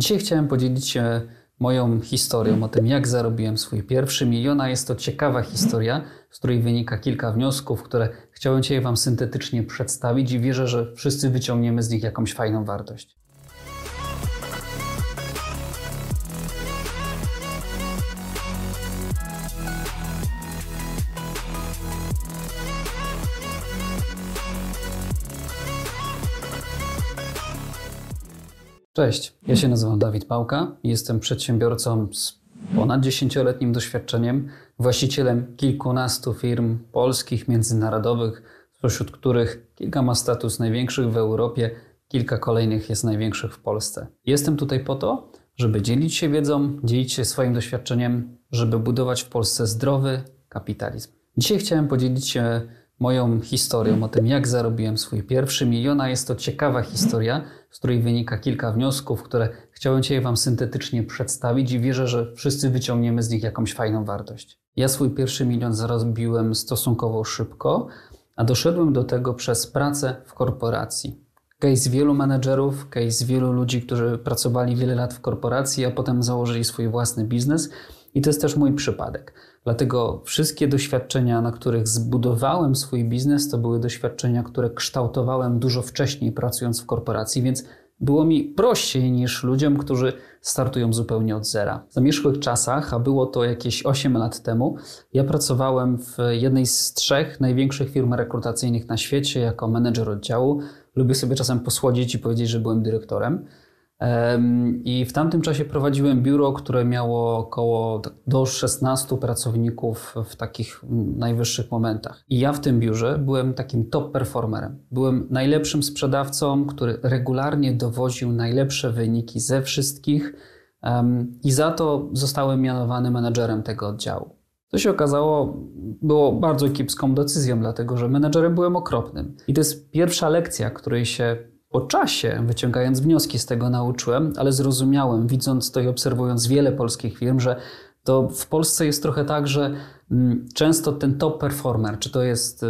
Dzisiaj chciałem podzielić się moją historią o tym, jak zarobiłem swój pierwszy milion. A jest to ciekawa historia, z której wynika kilka wniosków, które chciałem dzisiaj Wam syntetycznie przedstawić i wierzę, że wszyscy wyciągniemy z nich jakąś fajną wartość. Cześć, ja się nazywam Dawid Pałka, jestem przedsiębiorcą z ponad 10-letnim doświadczeniem, właścicielem kilkunastu firm polskich, międzynarodowych, spośród których kilka ma status największych w Europie, kilka kolejnych jest największych w Polsce. Jestem tutaj po to, żeby dzielić się wiedzą, dzielić się swoim doświadczeniem, żeby budować w Polsce zdrowy kapitalizm. Dzisiaj chciałem podzielić się moją historią o tym, jak zarobiłem swój pierwszy milion, a jest to ciekawa historia, z której wynika kilka wniosków, które chciałem dzisiaj Wam syntetycznie przedstawić i wierzę, że wszyscy wyciągniemy z nich jakąś fajną wartość. Ja swój pierwszy milion zarobiłem stosunkowo szybko, a doszedłem do tego przez pracę w korporacji. Case wielu menedżerów, case wielu ludzi, którzy pracowali wiele lat w korporacji, a potem założyli swój własny biznes. I to jest też mój przypadek. Dlatego wszystkie doświadczenia, na których zbudowałem swój biznes, to były doświadczenia, które kształtowałem dużo wcześniej pracując w korporacji, więc było mi prościej niż ludziom, którzy startują zupełnie od zera. W zamierzchłych czasach, a było to jakieś 8 lat temu, ja pracowałem w jednej z trzech największych firm rekrutacyjnych na świecie jako menedżer oddziału. Lubię sobie czasem posłodzić i powiedzieć, że byłem dyrektorem. I w tamtym czasie prowadziłem biuro, które miało około do 16 pracowników w takich najwyższych momentach. I ja w tym biurze byłem takim top performerem. Byłem najlepszym sprzedawcą, który regularnie dowoził najlepsze wyniki ze wszystkich i za to zostałem mianowany menedżerem tego oddziału. To się okazało, było bardzo kiepską decyzją, dlatego że menedżerem byłem okropnym. I to jest pierwsza lekcja, której się po czasie, wyciągając wnioski z tego, nauczyłem, ale zrozumiałem, widząc to i obserwując wiele polskich firm, że to w Polsce jest trochę tak, że mm, często ten top performer, czy to jest y,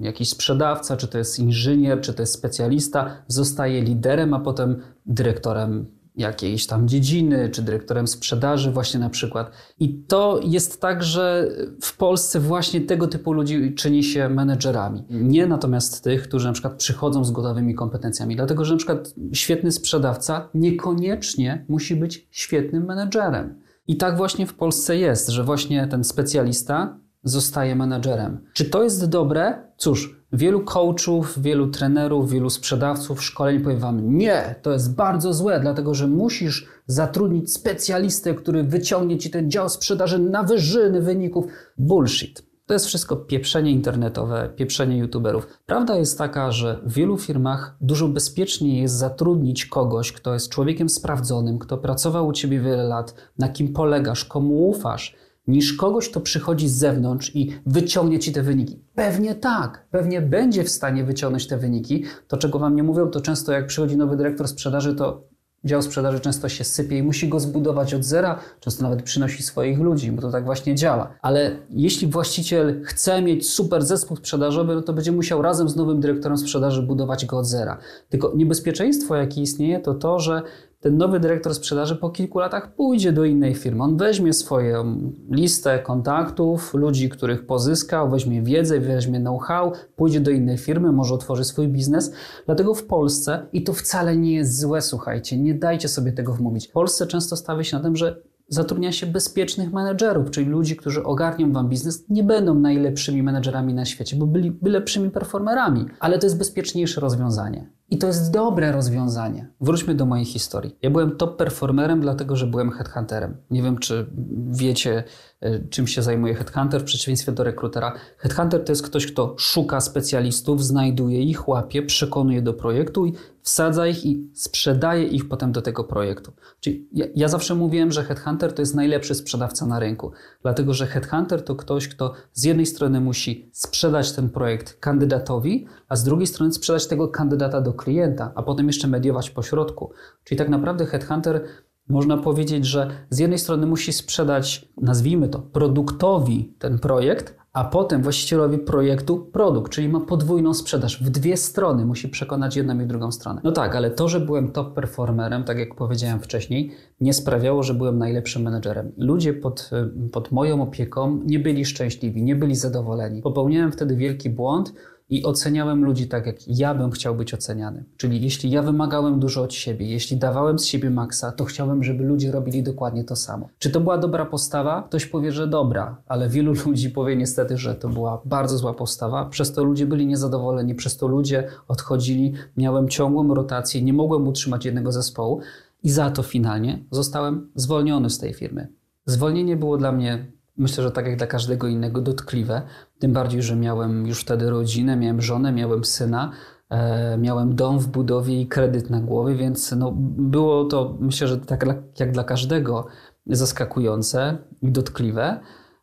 jakiś sprzedawca, czy to jest inżynier, czy to jest specjalista, zostaje liderem, a potem dyrektorem jakiejś tam dziedziny, czy dyrektorem sprzedaży właśnie na przykład. I to jest tak, że w Polsce właśnie tego typu ludzi czyni się menedżerami. Nie natomiast tych, którzy na przykład przychodzą z gotowymi kompetencjami, dlatego że na przykład świetny sprzedawca niekoniecznie musi być świetnym menedżerem. I tak właśnie w Polsce jest, że właśnie ten specjalista zostaje menedżerem. Czy to jest dobre? Cóż, wielu coachów, wielu trenerów, wielu sprzedawców szkoleń powie Wam, nie, to jest bardzo złe, dlatego że musisz zatrudnić specjalistę, który wyciągnie Ci ten dział sprzedaży na wyżyny wyników. Bullshit. To jest wszystko pieprzenie internetowe, pieprzenie youtuberów. Prawda jest taka, że w wielu firmach dużo bezpieczniej jest zatrudnić kogoś, kto jest człowiekiem sprawdzonym, kto pracował u ciebie wiele lat, na kim polegasz, komu ufasz, niż kogoś, kto przychodzi z zewnątrz i wyciągnie ci te wyniki. Pewnie tak, pewnie będzie w stanie wyciągnąć te wyniki. To, czego wam nie mówią, to często jak przychodzi nowy dyrektor sprzedaży, to dział sprzedaży często się sypie i musi go zbudować od zera, często nawet przynosi swoich ludzi, bo to tak właśnie działa. Ale jeśli właściciel chce mieć super zespół sprzedażowy, no to będzie musiał razem z nowym dyrektorem sprzedaży budować go od zera. Tylko niebezpieczeństwo, jakie istnieje, to to, że ten nowy dyrektor sprzedaży po kilku latach pójdzie do innej firmy. On weźmie swoją listę kontaktów, ludzi, których pozyskał, weźmie wiedzę, weźmie know-how, pójdzie do innej firmy, może otworzy swój biznes. Dlatego w Polsce, i to wcale nie jest złe, słuchajcie, nie dajcie sobie tego wmówić. W Polsce często stawia się na tym, że zatrudnia się bezpiecznych menedżerów, czyli ludzi, którzy ogarnią wam biznes, nie będą najlepszymi menedżerami na świecie, bo byli lepszymi performerami, ale to jest bezpieczniejsze rozwiązanie. I to jest dobre rozwiązanie. Wróćmy do mojej historii. Ja byłem top performerem, dlatego że byłem headhunterem. Nie wiem, czy wiecie, e, czym się zajmuje headhunter w przeciwieństwie do rekrutera. Headhunter to jest ktoś, kto szuka specjalistów, znajduje ich, łapie, przekonuje do projektu i wsadza ich i sprzedaje ich potem do tego projektu. Czyli ja, ja zawsze mówiłem, że headhunter to jest najlepszy sprzedawca na rynku, dlatego że headhunter to ktoś, kto z jednej strony musi sprzedać ten projekt kandydatowi, a z drugiej strony sprzedać tego kandydata do klienta, a potem jeszcze mediować po środku. Czyli tak naprawdę headhunter można powiedzieć, że z jednej strony musi sprzedać, nazwijmy to, produktowi ten projekt, a potem właścicielowi projektu produkt, czyli ma podwójną sprzedaż. W dwie strony musi przekonać jedną i drugą stronę. No tak, ale to, że byłem top performerem, tak jak powiedziałem wcześniej, nie sprawiało, że byłem najlepszym menedżerem. Ludzie pod, pod moją opieką nie byli szczęśliwi, nie byli zadowoleni. Popełniałem wtedy wielki błąd, i oceniałem ludzi tak, jak ja bym chciał być oceniany. Czyli jeśli ja wymagałem dużo od siebie, jeśli dawałem z siebie maksa, to chciałem, żeby ludzie robili dokładnie to samo. Czy to była dobra postawa? Ktoś powie, że dobra, ale wielu ludzi powie niestety, że to była bardzo zła postawa. Przez to ludzie byli niezadowoleni, przez to ludzie odchodzili. Miałem ciągłą rotację, nie mogłem utrzymać jednego zespołu i za to finalnie zostałem zwolniony z tej firmy. Zwolnienie było dla mnie myślę, że tak jak dla każdego innego, dotkliwe. Tym bardziej, że miałem już wtedy rodzinę, miałem żonę, miałem syna, e, miałem dom w budowie i kredyt na głowie, więc no, było to, myślę, że tak jak dla każdego, zaskakujące i dotkliwe.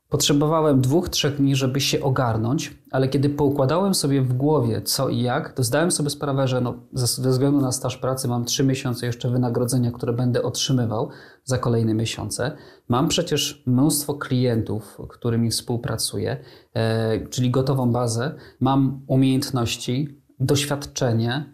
Potrzebowałem dwóch, trzech dni, żeby się ogarnąć, ale kiedy poukładałem sobie w głowie co i jak, to zdałem sobie sprawę, że no, ze względu na staż pracy mam trzy miesiące jeszcze wynagrodzenia, które będę otrzymywał za kolejne miesiące. Mam przecież mnóstwo klientów, którymi współpracuję, e, czyli gotową bazę. Mam umiejętności, doświadczenie,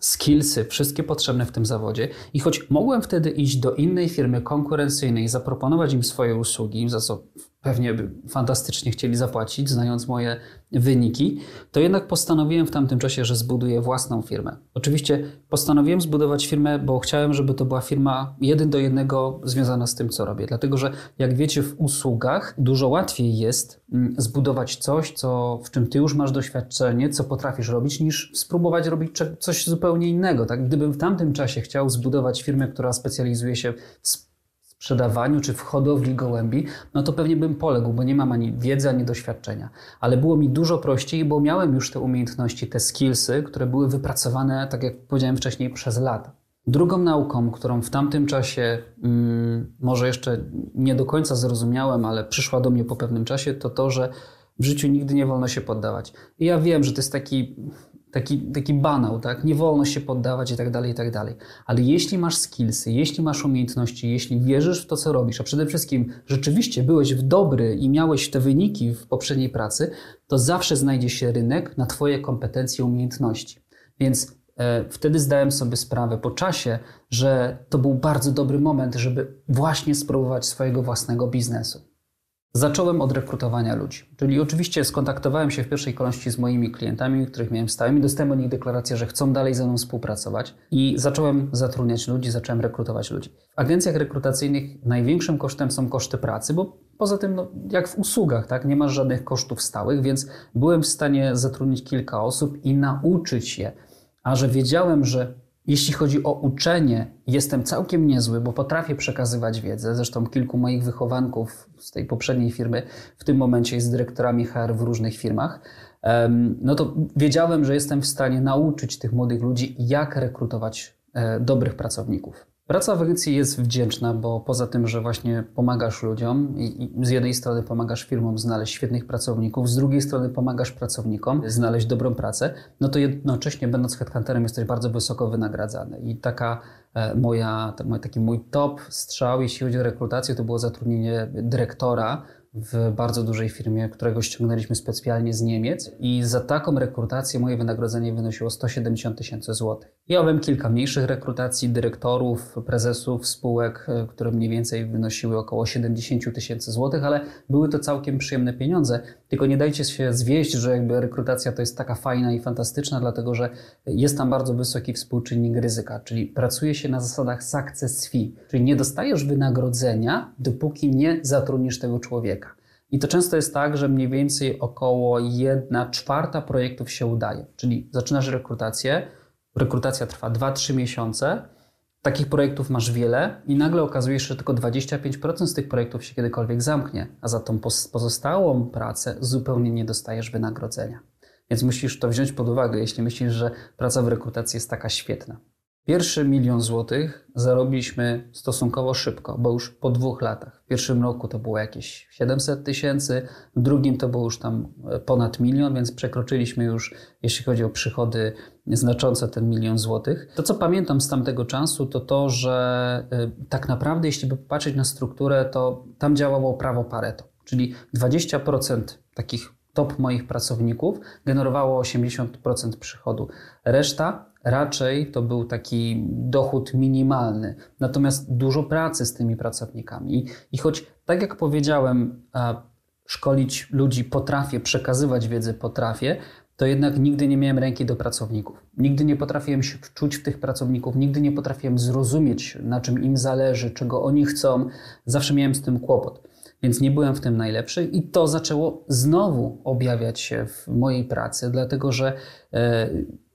skillsy, wszystkie potrzebne w tym zawodzie. I choć mogłem wtedy iść do innej firmy konkurencyjnej zaproponować im swoje usługi, za co pewnie fantastycznie chcieli zapłacić, znając moje wyniki, to jednak postanowiłem w tamtym czasie, że zbuduję własną firmę. Oczywiście postanowiłem zbudować firmę, bo chciałem, żeby to była firma jeden do jednego związana z tym, co robię. Dlatego, że jak wiecie, w usługach dużo łatwiej jest mm, zbudować coś, co, w czym ty już masz doświadczenie, co potrafisz robić, niż spróbować robić coś zupełnie innego. Tak? Gdybym w tamtym czasie chciał zbudować firmę, która specjalizuje się w sprzedawaniu czy w hodowli gołębi, no to pewnie bym poległ, bo nie mam ani wiedzy, ani doświadczenia. Ale było mi dużo prościej, bo miałem już te umiejętności, te skillsy, które były wypracowane, tak jak powiedziałem wcześniej, przez lata. Drugą nauką, którą w tamtym czasie hmm, może jeszcze nie do końca zrozumiałem, ale przyszła do mnie po pewnym czasie, to to, że w życiu nigdy nie wolno się poddawać. I ja wiem, że to jest taki taki, taki banał, tak? Nie wolno się poddawać i tak dalej, i tak dalej. Ale jeśli masz skillsy, jeśli masz umiejętności, jeśli wierzysz w to, co robisz, a przede wszystkim rzeczywiście byłeś w dobry i miałeś te wyniki w poprzedniej pracy, to zawsze znajdzie się rynek na Twoje kompetencje i umiejętności. Więc e, wtedy zdałem sobie sprawę po czasie, że to był bardzo dobry moment, żeby właśnie spróbować swojego własnego biznesu. Zacząłem od rekrutowania ludzi. Czyli oczywiście skontaktowałem się w pierwszej kolejności z moimi klientami, których miałem stałym i dostałem od nich deklarację, że chcą dalej ze mną współpracować i zacząłem zatrudniać ludzi, zacząłem rekrutować ludzi. W agencjach rekrutacyjnych największym kosztem są koszty pracy, bo poza tym, no, jak w usługach, tak, nie masz żadnych kosztów stałych, więc byłem w stanie zatrudnić kilka osób i nauczyć je. A że wiedziałem, że jeśli chodzi o uczenie, jestem całkiem niezły, bo potrafię przekazywać wiedzę. Zresztą kilku moich wychowanków z tej poprzedniej firmy w tym momencie jest dyrektorami HR w różnych firmach. No to wiedziałem, że jestem w stanie nauczyć tych młodych ludzi, jak rekrutować e, dobrych pracowników. Praca w agencji jest wdzięczna, bo poza tym, że właśnie pomagasz ludziom i, z jednej strony pomagasz firmom znaleźć świetnych pracowników, z drugiej strony pomagasz pracownikom znaleźć dobrą pracę, no to jednocześnie będąc headhunterem jesteś bardzo wysoko wynagradzany. I taka e, moja, taki mój top strzał, jeśli chodzi o rekrutację, to było zatrudnienie dyrektora w bardzo dużej firmie, którego ściągnęliśmy specjalnie z Niemiec i za taką rekrutację moje wynagrodzenie wynosiło 170 tysięcy złotych. Miałem kilka mniejszych rekrutacji dyrektorów, prezesów spółek, e, które mniej więcej wynosiły około 70 tysięcy złotych, ale były to całkiem przyjemne pieniądze. Tylko nie dajcie się zwieść, że jakby rekrutacja to jest taka fajna i fantastyczna, dlatego że jest tam bardzo wysoki współczynnik ryzyka, czyli pracuje się na zasadach success fee, czyli nie dostajesz wynagrodzenia, dopóki nie zatrudnisz tego człowieka. I to często jest tak, że mniej więcej około 1 czwarta projektów się udaje. Czyli zaczynasz rekrutację, rekrutacja trwa 2-3 miesiące, takich projektów masz wiele i nagle okazuje się, że tylko 25% z tych projektów się kiedykolwiek zamknie, a za tą pozostałą pracę zupełnie nie dostajesz wynagrodzenia. Więc musisz to wziąć pod uwagę, jeśli myślisz, że praca w rekrutacji jest taka świetna. Pierwszy milion złotych zarobiliśmy stosunkowo szybko, bo już po dwóch latach. W pierwszym roku to było jakieś 700 tysięcy, w drugim to było już tam e, ponad milion, więc przekroczyliśmy już, jeśli chodzi o przychody, znacząco ten milion złotych. To, co pamiętam z tamtego czasu, to to, że e, tak naprawdę, jeśli by popatrzeć na strukturę, to tam działało prawo Pareto, czyli 20% takich top moich pracowników generowało 80% przychodu. Reszta raczej to był taki dochód minimalny. Natomiast dużo pracy z tymi pracownikami. I choć, tak jak powiedziałem, szkolić ludzi potrafię, przekazywać wiedzę potrafię, to jednak nigdy nie miałem ręki do pracowników. Nigdy nie potrafiłem się wczuć w tych pracowników, nigdy nie potrafiłem zrozumieć, na czym im zależy, czego oni chcą. Zawsze miałem z tym kłopot, więc nie byłem w tym najlepszy i to zaczęło znowu objawiać się w mojej pracy, dlatego że e,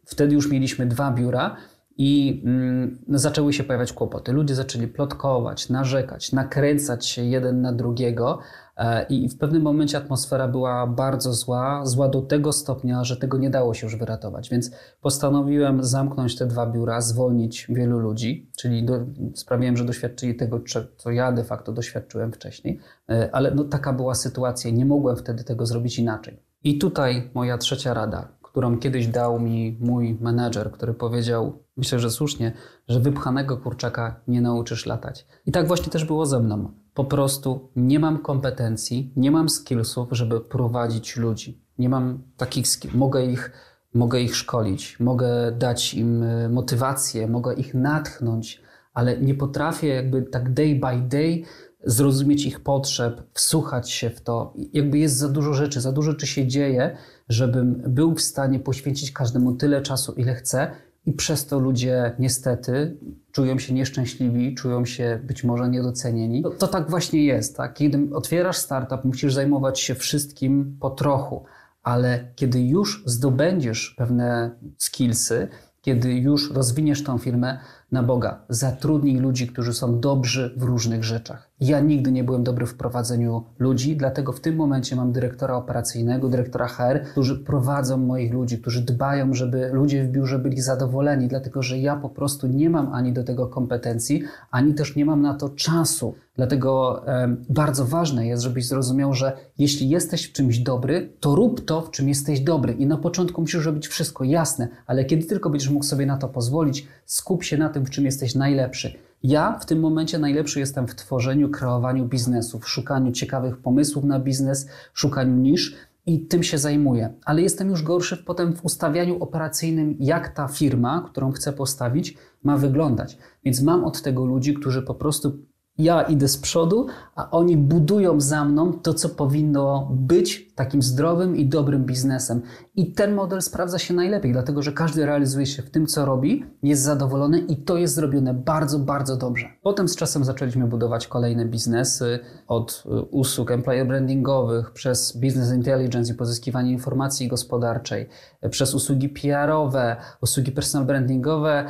wtedy już mieliśmy dwa biura. I mm, zaczęły się pojawiać kłopoty. Ludzie zaczęli plotkować, narzekać, nakręcać się jeden na drugiego, E, I w pewnym momencie atmosfera była bardzo zła, zła do tego stopnia, że tego nie dało się już wyratować. Więc postanowiłem zamknąć te dwa biura, zwolnić wielu ludzi, czyli do, sprawiłem, że doświadczyli tego, co ja de facto doświadczyłem wcześniej. E, ale no, taka była sytuacja nie mogłem wtedy tego zrobić inaczej. I tutaj moja trzecia rada, którą kiedyś dał mi mój menedżer, który powiedział, myślę, że słusznie, że wypchanego kurczaka nie nauczysz latać. I tak właśnie też było ze mną po prostu nie mam kompetencji, nie mam skillsów, żeby prowadzić ludzi. Nie mam takich skillsów. Mogę ich, mogę ich szkolić, mogę dać im e, motywację, mogę ich natchnąć, ale nie potrafię jakby tak day by day zrozumieć ich potrzeb, wsłuchać się w to. Jakby jest za dużo rzeczy, za dużo rzeczy się dzieje, żebym był w stanie poświęcić każdemu tyle czasu, ile chcę, i przez to ludzie niestety czują się nieszczęśliwi, czują się być może niedocenieni. To, to tak właśnie jest. Tak? Kiedy otwierasz startup, musisz zajmować się wszystkim po trochu, ale kiedy już zdobędziesz pewne skillsy, kiedy już rozwiniesz tą firmę na Boga, zatrudnij ludzi, którzy są dobrzy w różnych rzeczach. Ja nigdy nie byłem dobry w prowadzeniu ludzi, dlatego w tym momencie mam dyrektora operacyjnego, dyrektora HR, którzy prowadzą moich ludzi, którzy dbają, żeby ludzie w biurze byli zadowoleni, dlatego że ja po prostu nie mam ani do tego kompetencji, ani też nie mam na to czasu. Dlatego e, bardzo ważne jest, żebyś zrozumiał, że jeśli jesteś w czymś dobry, to rób to, w czym jesteś dobry. I na początku musisz robić wszystko jasne, ale kiedy tylko będziesz mógł sobie na to pozwolić, skup się na tym, w czym jesteś najlepszy. Ja w tym momencie najlepszy jestem w tworzeniu, kreowaniu biznesu, w szukaniu ciekawych pomysłów na biznes, szukaniu nisz i tym się zajmuję. Ale jestem już gorszy potem w ustawianiu operacyjnym, jak ta firma, którą chcę postawić, ma wyglądać. Więc mam od tego ludzi, którzy po prostu ja idę z przodu, a oni budują za mną to, co powinno być takim zdrowym i dobrym biznesem. I ten model sprawdza się najlepiej, dlatego że każdy realizuje się w tym, co robi, jest zadowolony i to jest zrobione bardzo, bardzo dobrze. Potem z czasem zaczęliśmy budować kolejne biznesy od y, usług employer brandingowych, przez business intelligence i pozyskiwanie informacji gospodarczej, przez usługi PR-owe, usługi personal brandingowe,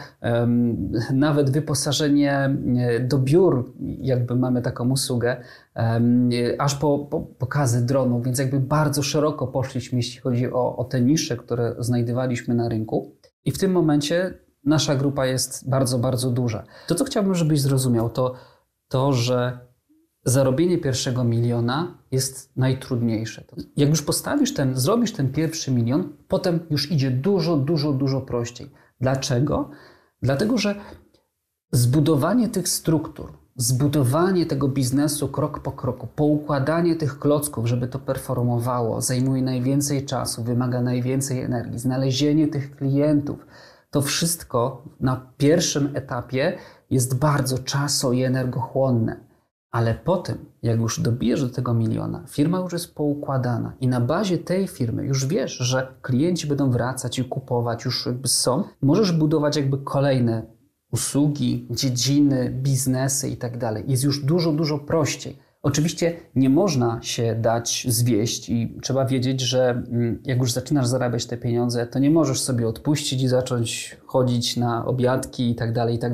nawet wyposażenie y, do biur, jakby mamy taką usługę, aż po, po pokazy dronów, więc jakby bardzo szeroko poszliśmy, jeśli chodzi o, o te nisze, które znajdowaliśmy na rynku. I w tym momencie nasza grupa jest bardzo, bardzo duża. To, co chciałbym, żebyś zrozumiał, to to, że zarobienie pierwszego miliona jest najtrudniejsze. Jak już postawisz ten, zrobisz ten pierwszy milion, potem już idzie dużo, dużo, dużo prościej. Dlaczego? Dlatego, że zbudowanie tych struktur, zbudowanie tego biznesu krok po kroku, poukładanie tych klocków, żeby to performowało, zajmuje najwięcej czasu, wymaga najwięcej energii, znalezienie tych klientów. To wszystko na pierwszym etapie jest bardzo czaso i energochłonne. Ale potem, jak już dobijesz do tego miliona, firma już jest poukładana i na bazie tej firmy już wiesz, że klienci będą wracać i kupować, już jakby są, możesz budować jakby kolejne usługi, dziedziny, biznesy i tak. Jest już dużo, dużo prościej. Oczywiście nie można się dać zwieść i trzeba wiedzieć, że mm, jak już zaczynasz zarabiać te pieniądze, to nie możesz sobie odpuścić i zacząć chodzić na obiadki i tak dalej, i tak.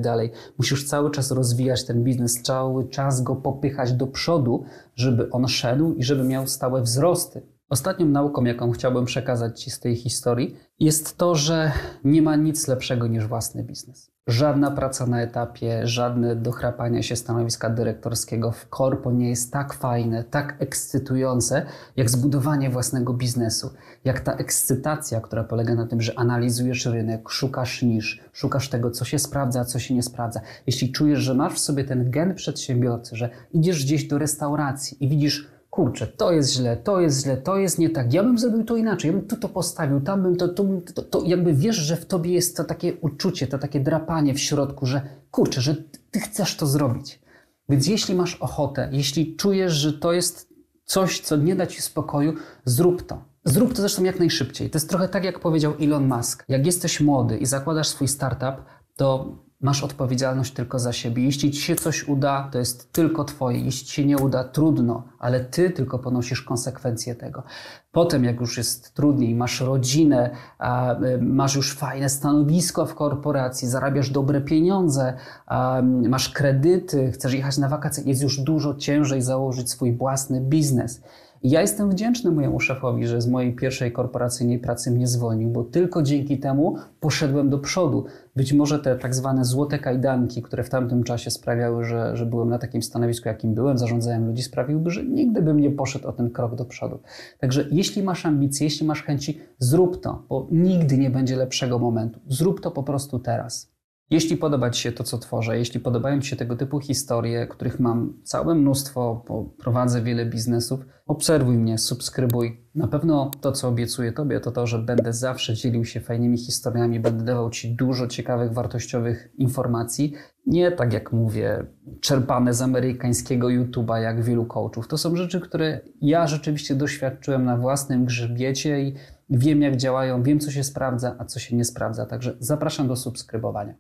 Musisz cały czas rozwijać ten biznes, cały czas go popychać do przodu, żeby on szedł i żeby miał stałe wzrosty. Ostatnią nauką, jaką chciałbym przekazać Ci z tej historii, jest to, że nie ma nic lepszego niż własny biznes. Żadna praca na etapie, żadne dochrapanie się stanowiska dyrektorskiego w korpo nie jest tak fajne, tak ekscytujące, jak zbudowanie własnego biznesu. Jak ta ekscytacja, która polega na tym, że analizujesz rynek, szukasz nisz, szukasz tego, co się sprawdza, co się nie sprawdza. Jeśli czujesz, że masz w sobie ten gen przedsiębiorcy, że idziesz gdzieś do restauracji i widzisz kurczę, to jest źle, to jest źle, to jest nie tak, ja bym zrobił to inaczej, ja bym tu to postawił, tam bym to, tu, to, to jakby wiesz, że w tobie jest to takie uczucie, to takie drapanie w środku, że kurczę, że ty chcesz to zrobić. Więc jeśli masz ochotę, jeśli czujesz, że to jest coś, co nie da ci spokoju, zrób to. Zrób to zresztą jak najszybciej. To jest trochę tak, jak powiedział Elon Musk. Jak jesteś młody i zakładasz swój startup, to masz odpowiedzialność tylko za siebie. Jeśli ci się coś uda, to jest tylko twoje. Jeśli ci się nie uda, trudno, ale ty tylko ponosisz konsekwencje tego. Potem, jak już jest trudniej, masz rodzinę, y, masz już fajne stanowisko w korporacji, zarabiasz dobre pieniądze, masz kredyty, chcesz jechać na wakacje, jest już dużo ciężej założyć swój własny biznes. Ja jestem wdzięczny mojemu szefowi, że z mojej pierwszej korporacyjnej pracy mnie zwolnił, bo tylko dzięki temu poszedłem do przodu. Być może te tak zwane złote kajdanki, które w tamtym czasie sprawiały, że, że byłem na takim stanowisku, jakim byłem, zarządzałem ludzi, sprawiłyby, że nigdy bym nie poszedł o ten krok do przodu. Także jeśli masz ambicje, jeśli masz chęci, zrób to, bo nigdy nie będzie lepszego momentu. Zrób to po prostu teraz. Jeśli podoba Ci się to, co tworzę, jeśli podobają Ci się tego typu historie, których mam całe mnóstwo, bo prowadzę wiele biznesów, obserwuj mnie, subskrybuj. Na pewno to, co obiecuję Tobie, to to, że będę zawsze dzielił się fajnymi historiami, będę dawał Ci dużo ciekawych, wartościowych informacji. Nie tak jak mówię, czerpane z amerykańskiego YouTube'a, jak wielu coachów. To są rzeczy, które ja rzeczywiście doświadczyłem na własnym grzybiecie i wiem, jak działają, wiem, co się sprawdza, a co się nie sprawdza. Także zapraszam do subskrybowania.